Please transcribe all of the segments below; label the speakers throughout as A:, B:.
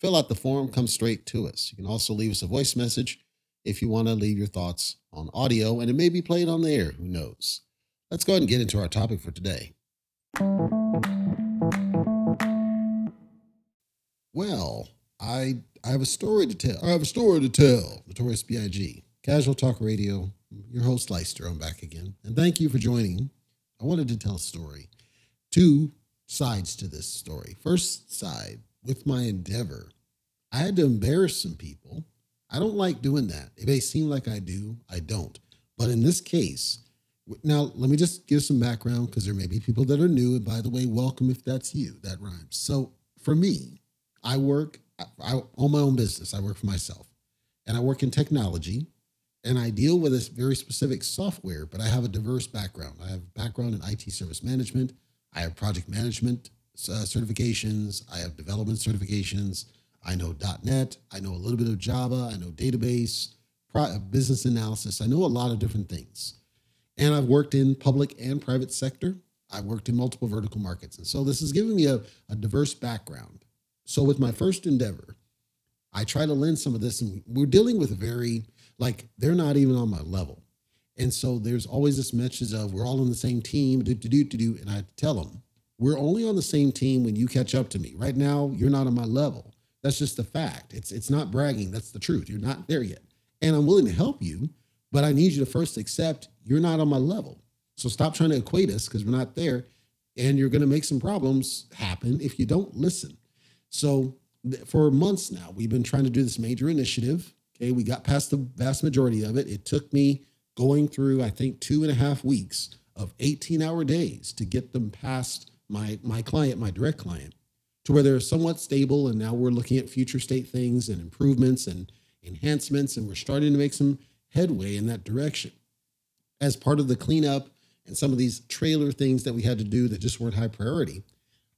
A: fill out the form, come straight to us. You can also leave us a voice message if you want to leave your thoughts on audio, and it may be played on the air. Who knows? Let's go ahead and get into our topic for today. Well, I I have a story to tell. I have a story to tell. Notorious B.I.G. Casual Talk Radio. Your host Leister. I'm back again, and thank you for joining. I wanted to tell a story. Two sides to this story. First side, with my endeavor, I had to embarrass some people. I don't like doing that. It may seem like I do. I don't. But in this case, now let me just give some background because there may be people that are new. And by the way, welcome if that's you. That rhymes. So for me, I work I, I own my own business. I work for myself, and I work in technology, and I deal with this very specific software. But I have a diverse background. I have background in IT service management. I have project management uh, certifications. I have development certifications. I know .NET. I know a little bit of Java. I know database, uh, business analysis. I know a lot of different things. And I've worked in public and private sector. I've worked in multiple vertical markets. And so this has given me a, a diverse background. So with my first endeavor, I try to lend some of this, and we're dealing with very like they're not even on my level. And so there's always this message of we're all on the same team, do do do do do. And I tell them, we're only on the same team when you catch up to me. Right now, you're not on my level. That's just a fact. It's it's not bragging. That's the truth. You're not there yet. And I'm willing to help you, but I need you to first accept you're not on my level. So stop trying to equate us because we're not there. And you're going to make some problems happen if you don't listen. So for months now, we've been trying to do this major initiative. Okay, we got past the vast majority of it. It took me going through, I think, two and a half weeks of 18 hour days to get them past my my client, my direct client, to where they're somewhat stable. And now we're looking at future state things and improvements and enhancements, and we're starting to make some headway in that direction. As part of the cleanup and some of these trailer things that we had to do that just weren't high priority,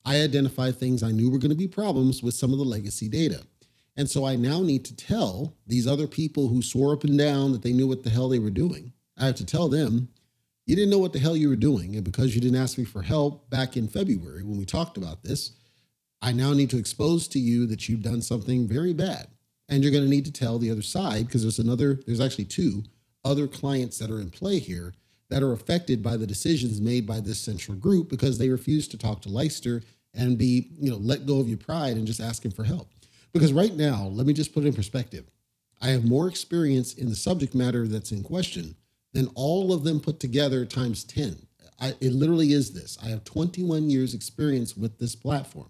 A: I identified things I knew were going to be problems with some of the legacy data. And so I now need to tell these other people who swore up and down that they knew what the hell they were doing. I have to tell them, you didn't know what the hell you were doing. And because you didn't ask me for help back in February when we talked about this, I now need to expose to you that you've done something very bad. And you're going to need to tell the other side because there's another, there's actually two other clients that are in play here that are affected by the decisions made by this central group because they refuse to talk to Leister and be, you know, let go of your pride and just asking for help. Because right now, let me just put it in perspective. I have more experience in the subject matter that's in question than all of them put together times 10. I, it literally is this. I have 21 years experience with this platform.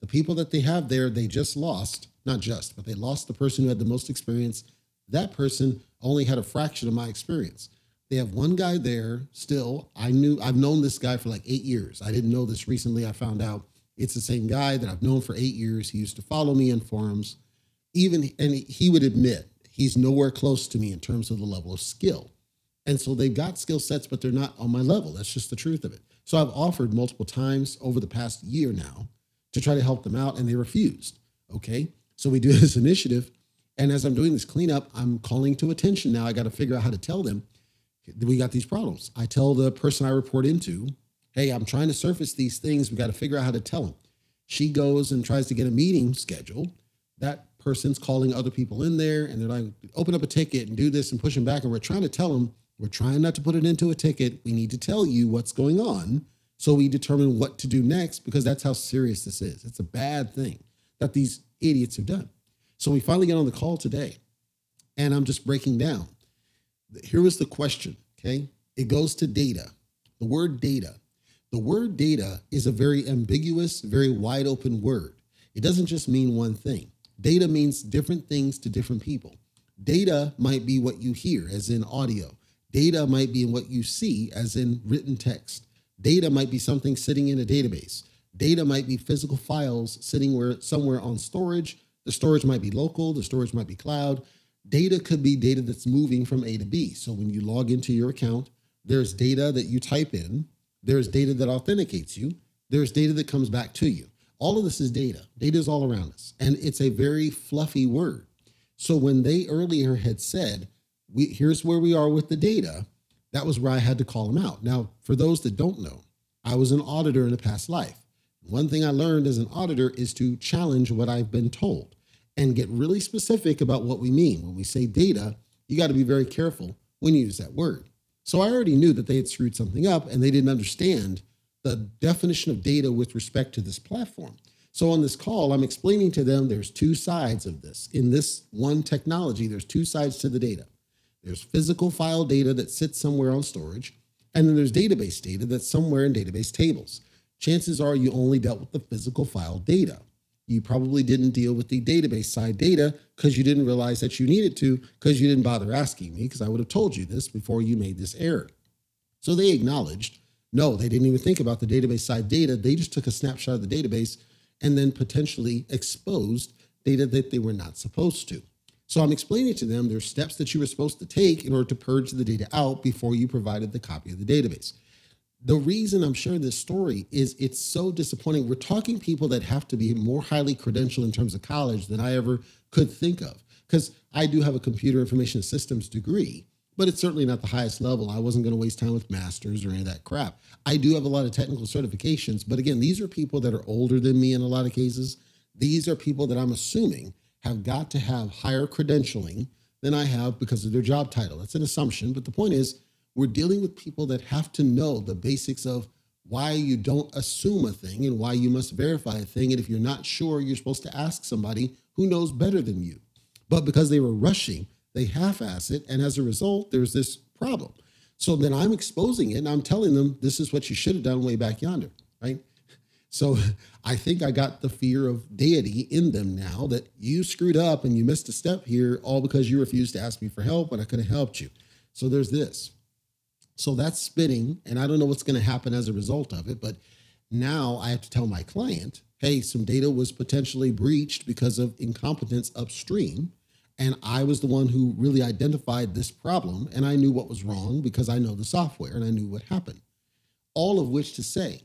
A: The people that they have there, they just lost, not just, but they lost the person who had the most experience. That person only had a fraction of my experience. They have one guy there still. I knew I've known this guy for like eight years. I didn't know this recently. I found out it's the same guy that I've known for eight years. He used to follow me in forums. Even and he would admit he's nowhere close to me in terms of the level of skill. And so they've got skill sets, but they're not on my level. That's just the truth of it. So I've offered multiple times over the past year now to try to help them out, and they refused. Okay. So we do this initiative. And as I'm doing this cleanup, I'm calling to attention now. I got to figure out how to tell them we got these problems. I tell the person I report into, hey, I'm trying to surface these things. We got to figure out how to tell them. She goes and tries to get a meeting scheduled. That person's calling other people in there and they're like, open up a ticket and do this and push them back. And we're trying to tell them, we're trying not to put it into a ticket. We need to tell you what's going on so we determine what to do next because that's how serious this is. It's a bad thing that these idiots have done. So we finally get on the call today and I'm just breaking down. Here was the question, okay? It goes to data. The word data the word data is a very ambiguous, very wide open word. It doesn't just mean one thing. Data means different things to different people. Data might be what you hear, as in audio. Data might be what you see, as in written text. Data might be something sitting in a database. Data might be physical files sitting where somewhere on storage The storage might be local, the storage might be cloud. Data could be data that's moving from A to B. So when you log into your account, there's data that you type in, there's data that authenticates you, there's data that comes back to you. All of this is data. Data is all around us, and it's a very fluffy word. So when they earlier had said, we, here's where we are with the data, that was where I had to call them out. Now, for those that don't know, I was an auditor in a past life. One thing I learned as an auditor is to challenge what I've been told and get really specific about what we mean. When we say data, you got to be very careful when you use that word. So I already knew that they had screwed something up and they didn't understand the definition of data with respect to this platform. So on this call, I'm explaining to them there's two sides of this. In this one technology, there's two sides to the data. There's physical file data that sits somewhere on storage, and then there's database data that's somewhere in database tables. Chances are you only dealt with the physical file data. You probably didn't deal with the database side data because you didn't realize that you needed to because you didn't bother asking me because I would have told you this before you made this error. So they acknowledged no, they didn't even think about the database side data. They just took a snapshot of the database and then potentially exposed data that they were not supposed to. So I'm explaining to them there's steps that you were supposed to take in order to purge the data out before you provided the copy of the database. The reason I'm sharing this story is it's so disappointing. We're talking people that have to be more highly credentialed in terms of college than I ever could think of. Because I do have a computer information systems degree, but it's certainly not the highest level. I wasn't going to waste time with masters or any of that crap. I do have a lot of technical certifications, but again, these are people that are older than me in a lot of cases. These are people that I'm assuming have got to have higher credentialing than I have because of their job title. That's an assumption, but the point is, we're dealing with people that have to know the basics of why you don't assume a thing and why you must verify a thing. And if you're not sure, you're supposed to ask somebody who knows better than you. But because they were rushing, they half ass it. And as a result, there's this problem. So then I'm exposing it and I'm telling them this is what you should have done way back yonder, right? So I think I got the fear of deity in them now that you screwed up and you missed a step here all because you refused to ask me for help when I could have helped you. So there's this. So that's spitting. and I don't know what's going to happen as a result of it. But now I have to tell my client, hey, some data was potentially breached because of incompetence upstream. And I was the one who really identified this problem and I knew what was wrong because I know the software and I knew what happened. All of which to say,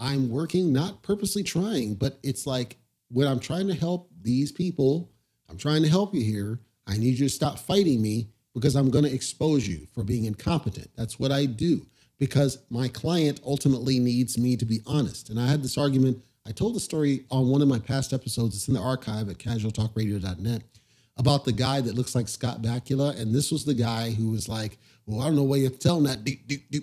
A: I'm working, not purposely trying, but it's like when I'm trying to help these people, I'm trying to help you here. I need you to stop fighting me because I'm going to expose you for being incompetent. That's what I do because my client ultimately needs me to be honest. And I had this argument. I told the story on one of my past episodes. It's in the archive at casualtalkradio.net about the guy that looks like Scott Bakula. And this was the guy who was like, Well, I don't know why you're telling that.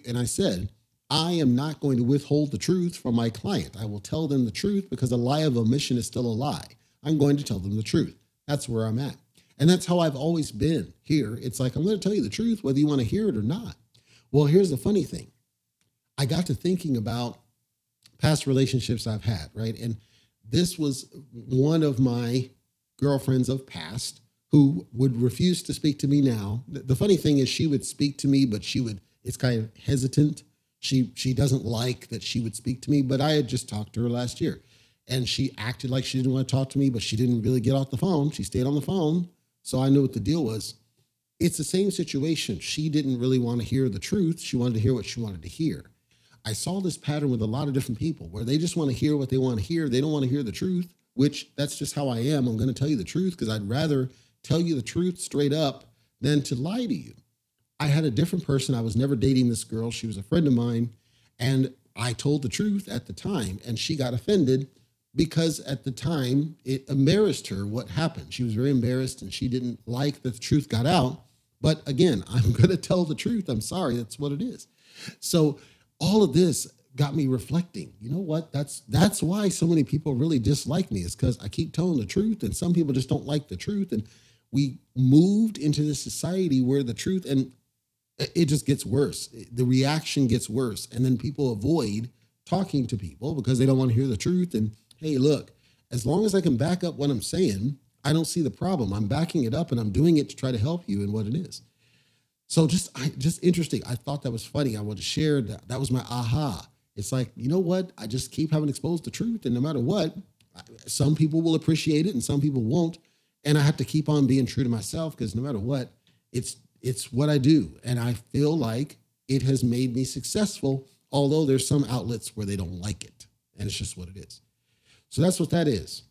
A: And I said, I am not going to withhold the truth from my client. I will tell them the truth because a lie of omission is still a lie. I'm going to tell them the truth. That's where I'm at. And that's how I've always been here. It's like, I'm going to tell you the truth, whether you want to hear it or not. Well, here's the funny thing I got to thinking about past relationships I've had, right? And this was one of my girlfriends of past who would refuse to speak to me now. The funny thing is she would speak to me, but she would, it's kind of hesitant. She she doesn't like that she would speak to me, but I had just talked to her last year. And she acted like she didn't want to talk to me, but she didn't really get off the phone. She stayed on the phone. So I knew what the deal was. It's the same situation. She didn't really want to hear the truth. She wanted to hear what she wanted to hear. I saw this pattern with a lot of different people where they just want to hear what they want to hear. They don't want to hear the truth, which that's just how I am. I'm going to tell you the truth because I'd rather tell you the truth straight up than to lie to you. I had a different person. I was never dating this girl. She was a friend of mine. And I told the truth at the time, and she got offended because at the time it embarrassed her what happened. She was very embarrassed and she didn't like that the truth got out. But again, I'm going to tell the truth. I'm sorry. That's what it is. So all of this got me reflecting. You know what? That's that's why so many people really dislike me is because I keep telling the truth, and some people just don't like the truth. And we moved into this society where the truth and it just gets worse. The reaction gets worse. And then people avoid talking to people because they don't want to hear the truth. And hey, look, as long as I can back up what I'm saying, I don't see the problem. I'm backing it up and I'm doing it to try to help you in what it is. So just I, just interesting. I thought that was funny. I wanted to share that. That was my aha. It's like, you know what? I just keep having exposed the truth. And no matter what, Some people will appreciate it and some people won't. And I have to keep on being true to myself because no matter what, it's it's what I do. And I feel like it has made me successful, although there's some outlets where they don't like it. And it's just what it is. So that's what that is.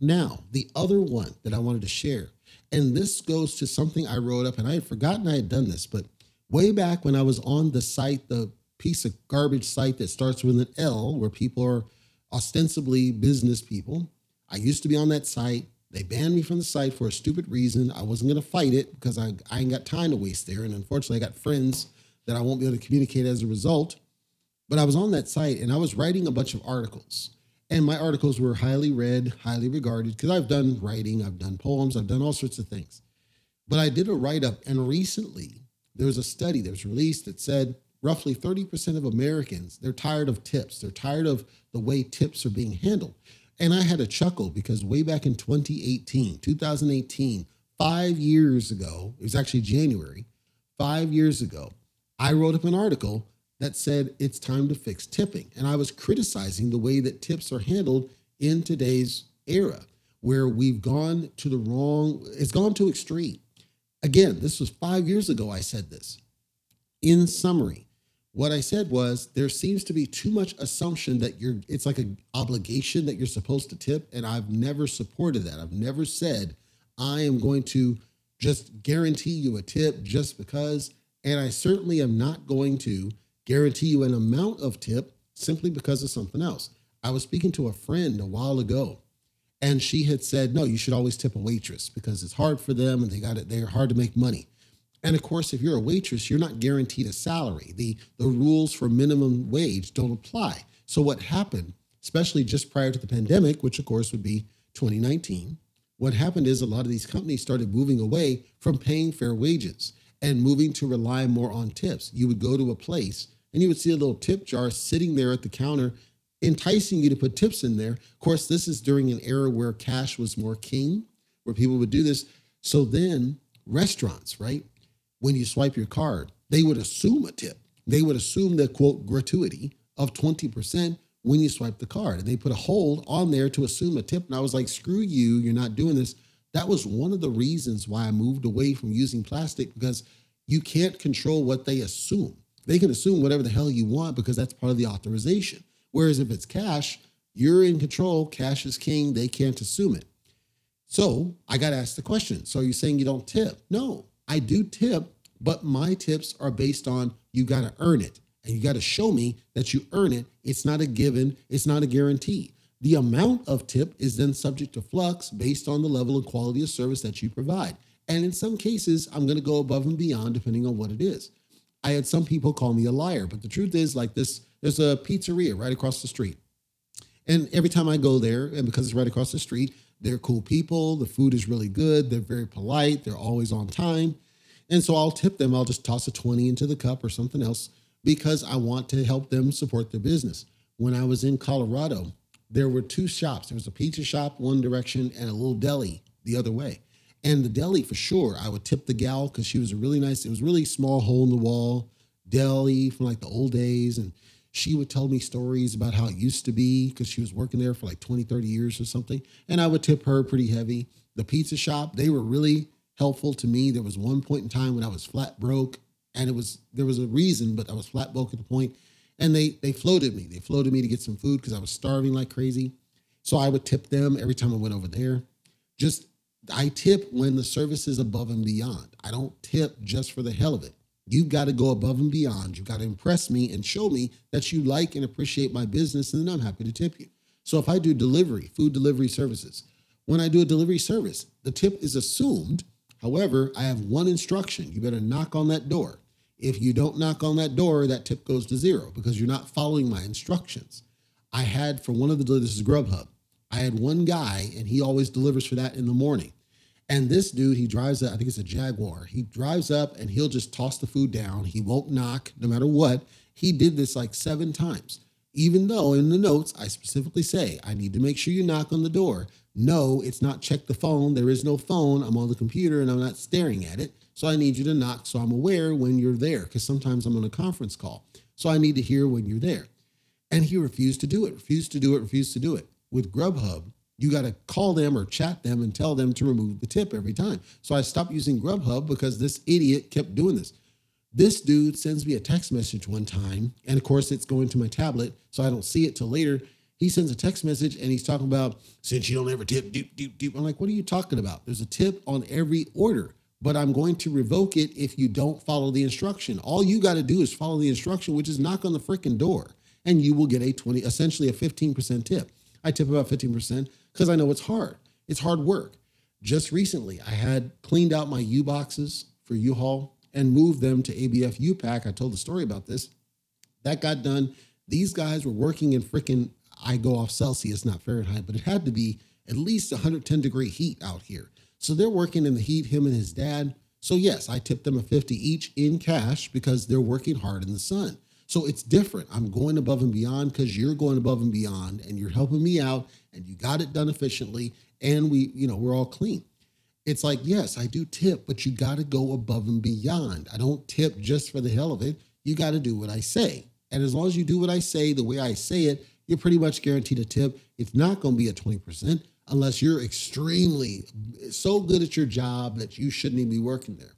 A: Now, the other one that I wanted to share, and this goes to something I wrote up, and I had forgotten I had done this, but way back when I was on the site, the piece of garbage site that starts with an L, where people are ostensibly business people, I used to be on that site. They banned me from the site for a stupid reason. I wasn't going to fight it because I, I ain't got time to waste there. And unfortunately, I got friends that I won't be able to communicate as a result. But I was on that site and I was writing a bunch of articles. And my articles were highly read, highly regarded, because I've done writing, I've done poems, I've done all sorts of things. But I did a write up, and recently there was a study that was released that said roughly 30% of Americans, they're tired of tips. They're tired of the way tips are being handled. And I had a chuckle because way back in 2018, 2018, five years ago, it was actually January, five years ago, I wrote up an article that said it's time to fix tipping. And I was criticizing the way that tips are handled in today's era, where we've gone to the wrong, it's gone to extreme. Again, this was five years ago I said this. In summary, what I said was there seems to be too much assumption that you're it's like an obligation that you're supposed to tip and I've never supported that. I've never said I am going to just guarantee you a tip just because and I certainly am not going to guarantee you an amount of tip simply because of something else. I was speaking to a friend a while ago and she had said, "No, you should always tip a waitress because it's hard for them and they got it they're hard to make money." And of course, if you're a waitress, you're not guaranteed a salary. The the rules for minimum wage don't apply. So what happened, especially just prior to the pandemic, which of course would be 2019, what happened is a lot of these companies started moving away from paying fair wages and moving to rely more on tips. You would go to a place and you would see a little tip jar sitting there at the counter, enticing you to put tips in there. Of course, this is during an era where cash was more king, where people would do this. So then, restaurants, right? When you swipe your card, they would assume a tip. They would assume the quote gratuity of 20% when you swipe the card. And they put a hold on there to assume a tip. And I was like, screw you, you're not doing this. That was one of the reasons why I moved away from using plastic because you can't control what they assume. They can assume whatever the hell you want because that's part of the authorization. Whereas if it's cash, you're in control. Cash is king. They can't assume it. So I got to ask the question. So are you saying you don't tip? No, I do tip, but my tips are based on you got to earn it and you got to show me that you earn it. It's not a given, it's not a guarantee. The amount of tip is then subject to flux based on the level and quality of service that you provide. And in some cases, I'm going to go above and beyond depending on what it is. I had some people call me a liar, but the truth is, like this, there's a pizzeria right across the street. And every time I go there, and because it's right across the street, they're cool people. The food is really good. They're very polite. They're always on time. And so I'll tip them. I'll just toss a 20 into the cup or something else because I want to help them support their business. When I was in Colorado, there were two shops. There was a pizza shop one direction and a little deli the other way. And the deli, for sure, I would tip the gal because she was a really nice, it was really small hole in the wall deli from like the old days. And she would tell me stories about how it used to be because she was working there for like 20, 30 years or something. And I would tip her pretty heavy. The pizza shop, they were really helpful to me. There was one point in time when I was flat broke and it was, there was a reason, but I was flat broke at the point and they they floated me. They floated me to get some food because I was starving like crazy. So I would tip them every time I went over there. Just I tip when the service is above and beyond. I don't tip just for the hell of it. You've got to go above and beyond. You've got to impress me and show me that you like and appreciate my business, and then I'm happy to tip you. So if I do delivery, food delivery services, when I do a delivery service, the tip is assumed. However, I have one instruction. You better knock on that door. If you don't knock on that door, that tip goes to zero because you're not following my instructions. I had for one of the this is Grubhub. I had one guy and he always delivers for that in the morning. And this dude, he drives up, I think it's a Jaguar. He drives up and he'll just toss the food down. He won't knock no matter what. He did this like seven times. Even though in the notes, I specifically say, I need to make sure you knock on the door. No, it's not check the phone. There is no phone. I'm on the computer and I'm not staring at it. So I need you to knock so I'm aware when you're there because sometimes I'm on a conference call. So I need to hear when you're there. And he refused to do it, refused to do it, refused to do it. With Grubhub, You got to call them or chat them and tell them to remove the tip every time. So I stopped using Grubhub because this idiot kept doing this. This dude sends me a text message one time, and of course, it's going to my tablet, so I don't see it till later. He sends a text message and he's talking about since you don't ever tip, doop, doop, doop. I'm like, what are you talking about? There's a tip on every order, but I'm going to revoke it if you don't follow the instruction. All you got to do is follow the instruction, which is knock on the freaking door, and you will get a 20, essentially a 15% tip. I tip about 15% because I know it's hard. It's hard work. Just recently, I had cleaned out my U boxes for U-Haul and moved them to ABF U-Pack. I told the story about this. That got done. These guys were working in freaking, I go off Celsius, not Fahrenheit, but it had to be at least 110 degree heat out here. So they're working in the heat, him and his dad. So yes, I tipped them a 50 each in cash because they're working hard in the sun. So it's different. I'm going above and beyond because you're going above and beyond and you're helping me out and you got it done efficiently and we, you know, we're all clean. It's like, yes, I do tip, but you got to go above and beyond. I don't tip just for the hell of it. You got to do what I say. And as long as you do what I say the way I say it, you're pretty much guaranteed a tip. It's not going to be a 20% unless you're extremely so good at your job that you shouldn't even be working there.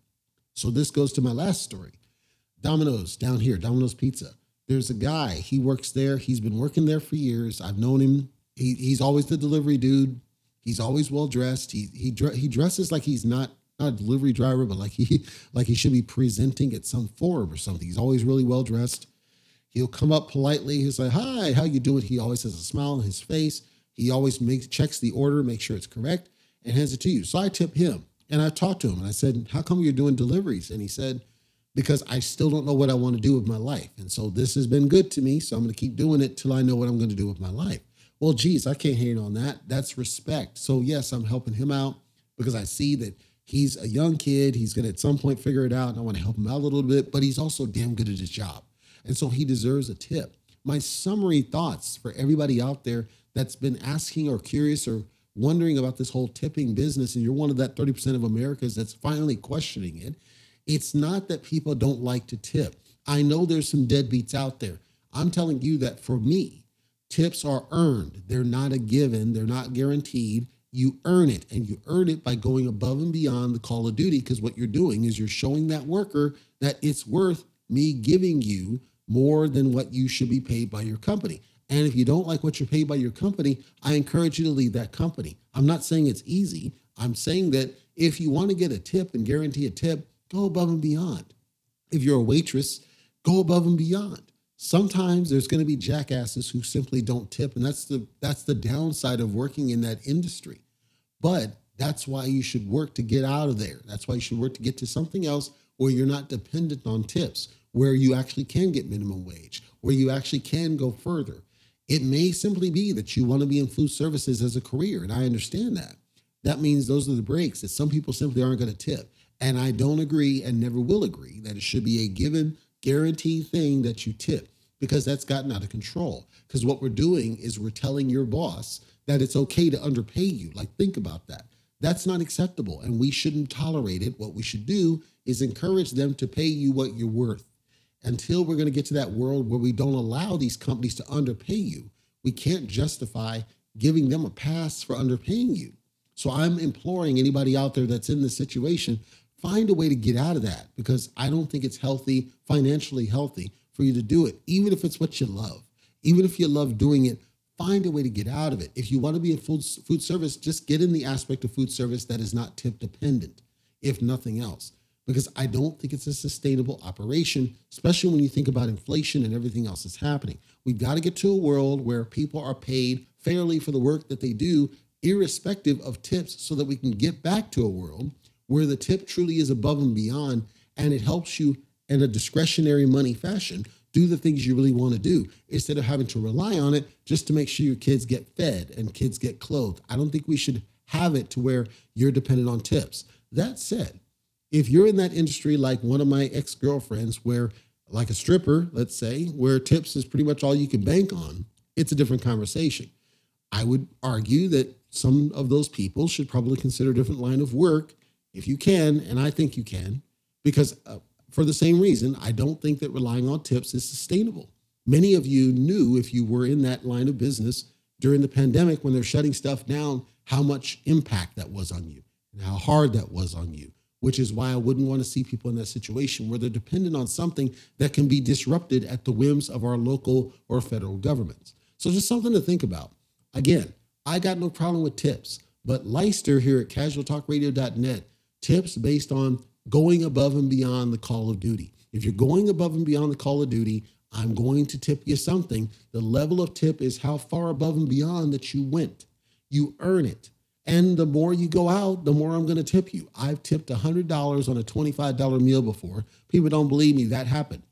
A: So this goes to my last story. Domino's down here, Domino's Pizza. There's a guy, he works there. He's been working there for years. I've known him. He, he's always the delivery dude. He's always well dressed. He he he dresses like he's not not a delivery driver, but like he like he should be presenting at some forum or something. He's always really well dressed. He'll come up politely. He's like, "Hi, how you doing?" He always has a smile on his face. He always makes checks the order, make sure it's correct, and hands it to you. So I tip him, and I talked to him, and I said, "How come you're doing deliveries?" And he said, because I still don't know what I want to do with my life. And so this has been good to me. So I'm going to keep doing it till I know what I'm going to do with my life. Well, geez, I can't hate on that. That's respect. So yes, I'm helping him out because I see that he's a young kid. He's going to at some point figure it out. And I want to help him out a little bit, but he's also damn good at his job. And so he deserves a tip. My summary thoughts for everybody out there that's been asking or curious or wondering about this whole tipping business, and you're one of that 30% of Americans that's finally questioning it, it's not that people don't like to tip. I know there's some deadbeats out there. I'm telling you that for me, tips are earned. They're not a given, they're not guaranteed. You earn it, and you earn it by going above and beyond the call of duty because what you're doing is you're showing that worker that it's worth me giving you more than what you should be paid by your company. And if you don't like what you're paid by your company, I encourage you to leave that company. I'm not saying it's easy. I'm saying that if you want to get a tip and guarantee a tip, go above and beyond. If you're a waitress, go above and beyond. Sometimes there's going to be jackasses who simply don't tip, and that's the that's the downside of working in that industry. But that's why you should work to get out of there. That's why you should work to get to something else where you're not dependent on tips, where you actually can get minimum wage, where you actually can go further. It may simply be that you want to be in food services as a career, and I understand that. That means those are the breaks that some people simply aren't going to tip. And I don't agree and never will agree that it should be a given guaranteed thing that you tip because that's gotten out of control. Because what we're doing is we're telling your boss that it's okay to underpay you. Like, think about that. That's not acceptable and we shouldn't tolerate it. What we should do is encourage them to pay you what you're worth. Until we're going to get to that world where we don't allow these companies to underpay you, we can't justify giving them a pass for underpaying you. So I'm imploring anybody out there that's in this situation find a way to get out of that because I don't think it's healthy, financially healthy for you to do it, even if it's what you love. Even if you love doing it, find a way to get out of it. If you want to be in food, food service, just get in the aspect of food service that is not tip dependent, if nothing else. Because I don't think it's a sustainable operation, especially when you think about inflation and everything else that's happening. We've got to get to a world where people are paid fairly for the work that they do, irrespective of tips, so that we can get back to a world where the tip truly is above and beyond and it helps you in a discretionary money fashion do the things you really want to do instead of having to rely on it just to make sure your kids get fed and kids get clothed. I don't think we should have it to where you're dependent on tips. That said, if you're in that industry like one of my ex girlfriends, where like a stripper, let's say, where tips is pretty much all you can bank on, it's a different conversation. I would argue that some of those people should probably consider a different line of work if you can, and I think you can, because uh, for the same reason, I don't think that relying on tips is sustainable. Many of you knew if you were in that line of business, during the pandemic when they're shutting stuff down, how much impact that was on you and how hard that was on you, which is why I wouldn't want to see people in that situation where they're dependent on something that can be disrupted at the whims of our local or federal governments. So just something to think about. Again, I got no problem with tips, but Leister here at casualtalkradio.net tips based on going above and beyond the call of duty. If you're going above and beyond the call of duty, I'm going to tip you something. The level of tip is how far above and beyond that you went. You earn it. And the more you go out, the more I'm going to tip you. I've tipped $100 on a $25 meal before. People don't believe me. That happened.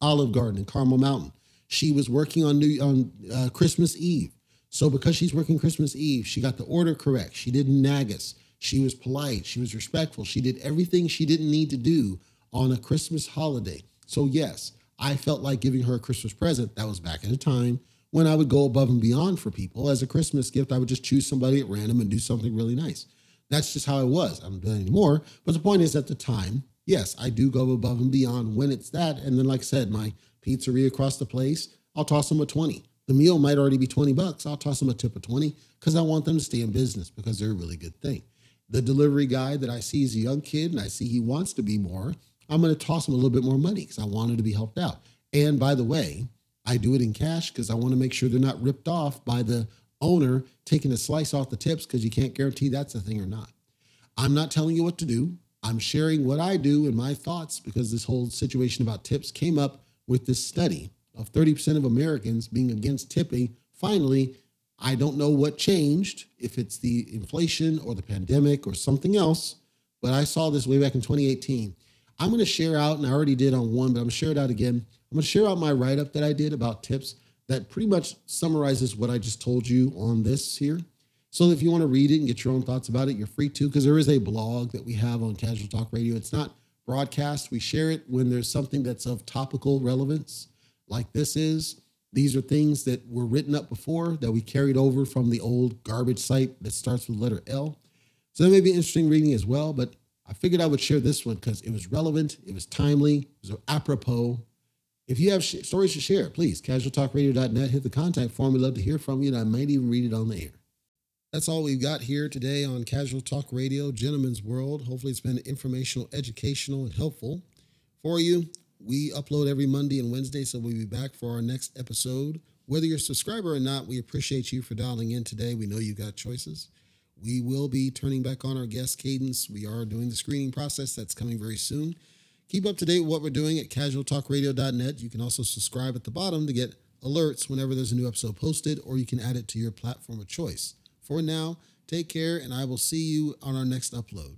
A: Olive Garden in Carmel Mountain. She was working on New on uh, Christmas Eve. So because she's working Christmas Eve, she got the order correct. She didn't nag us. She was polite. She was respectful. She did everything she didn't need to do on a Christmas holiday. So yes, I felt like giving her a Christmas present. That was back at a time when I would go above and beyond for people. As a Christmas gift, I would just choose somebody at random and do something really nice. That's just how I was. I don't do anymore. But the point is, at the time, yes, I do go above and beyond when it's that. And then, like I said, my pizzeria across the place, I'll toss them a 20. The meal might already be 20 bucks. I'll toss them a tip of 20 because I want them to stay in business because they're a really good thing. The delivery guy that I see is a young kid and I see he wants to be more. I'm going to toss him a little bit more money because I want him to be helped out. And by the way, I do it in cash because I want to make sure they're not ripped off by the owner taking a slice off the tips because you can't guarantee that's a thing or not. I'm not telling you what to do. I'm sharing what I do and my thoughts because this whole situation about tips came up with this study of 30% of Americans being against tipping. Finally, I don't know what changed, if it's the inflation or the pandemic or something else, but I saw this way back in 2018. I'm going to share out, and I already did on one, but I'm going to share it out again. I'm going to share out my write up that I did about tips that pretty much summarizes what I just told you on this here. So if you want to read it and get your own thoughts about it, you're free to, because there is a blog that we have on Casual Talk Radio. It's not broadcast. We share it when there's something that's of topical relevance, like this is. These are things that were written up before that we carried over from the old garbage site that starts with letter L. So that may be interesting reading as well, but I figured I would share this one because it was relevant, it was timely, it was apropos. If you have sh- stories to share, please, casualtalkradio.net, hit the contact form. We'd love to hear from you, and I might even read it on the air. That's all we've got here today on Casual Talk Radio, Gentleman's World. Hopefully, it's been informational, educational, and helpful for you. We upload every Monday and Wednesday, so we'll be back for our next episode. Whether you're a subscriber or not, we appreciate you for dialing in today. We know you've got choices. We will be turning back on our guest cadence. We are doing the screening process that's coming very soon. Keep up to date with what we're doing at casualtalkradio.net. You can also subscribe at the bottom to get alerts whenever there's a new episode posted, or you can add it to your platform of choice. For now, take care, and I will see you on our next upload.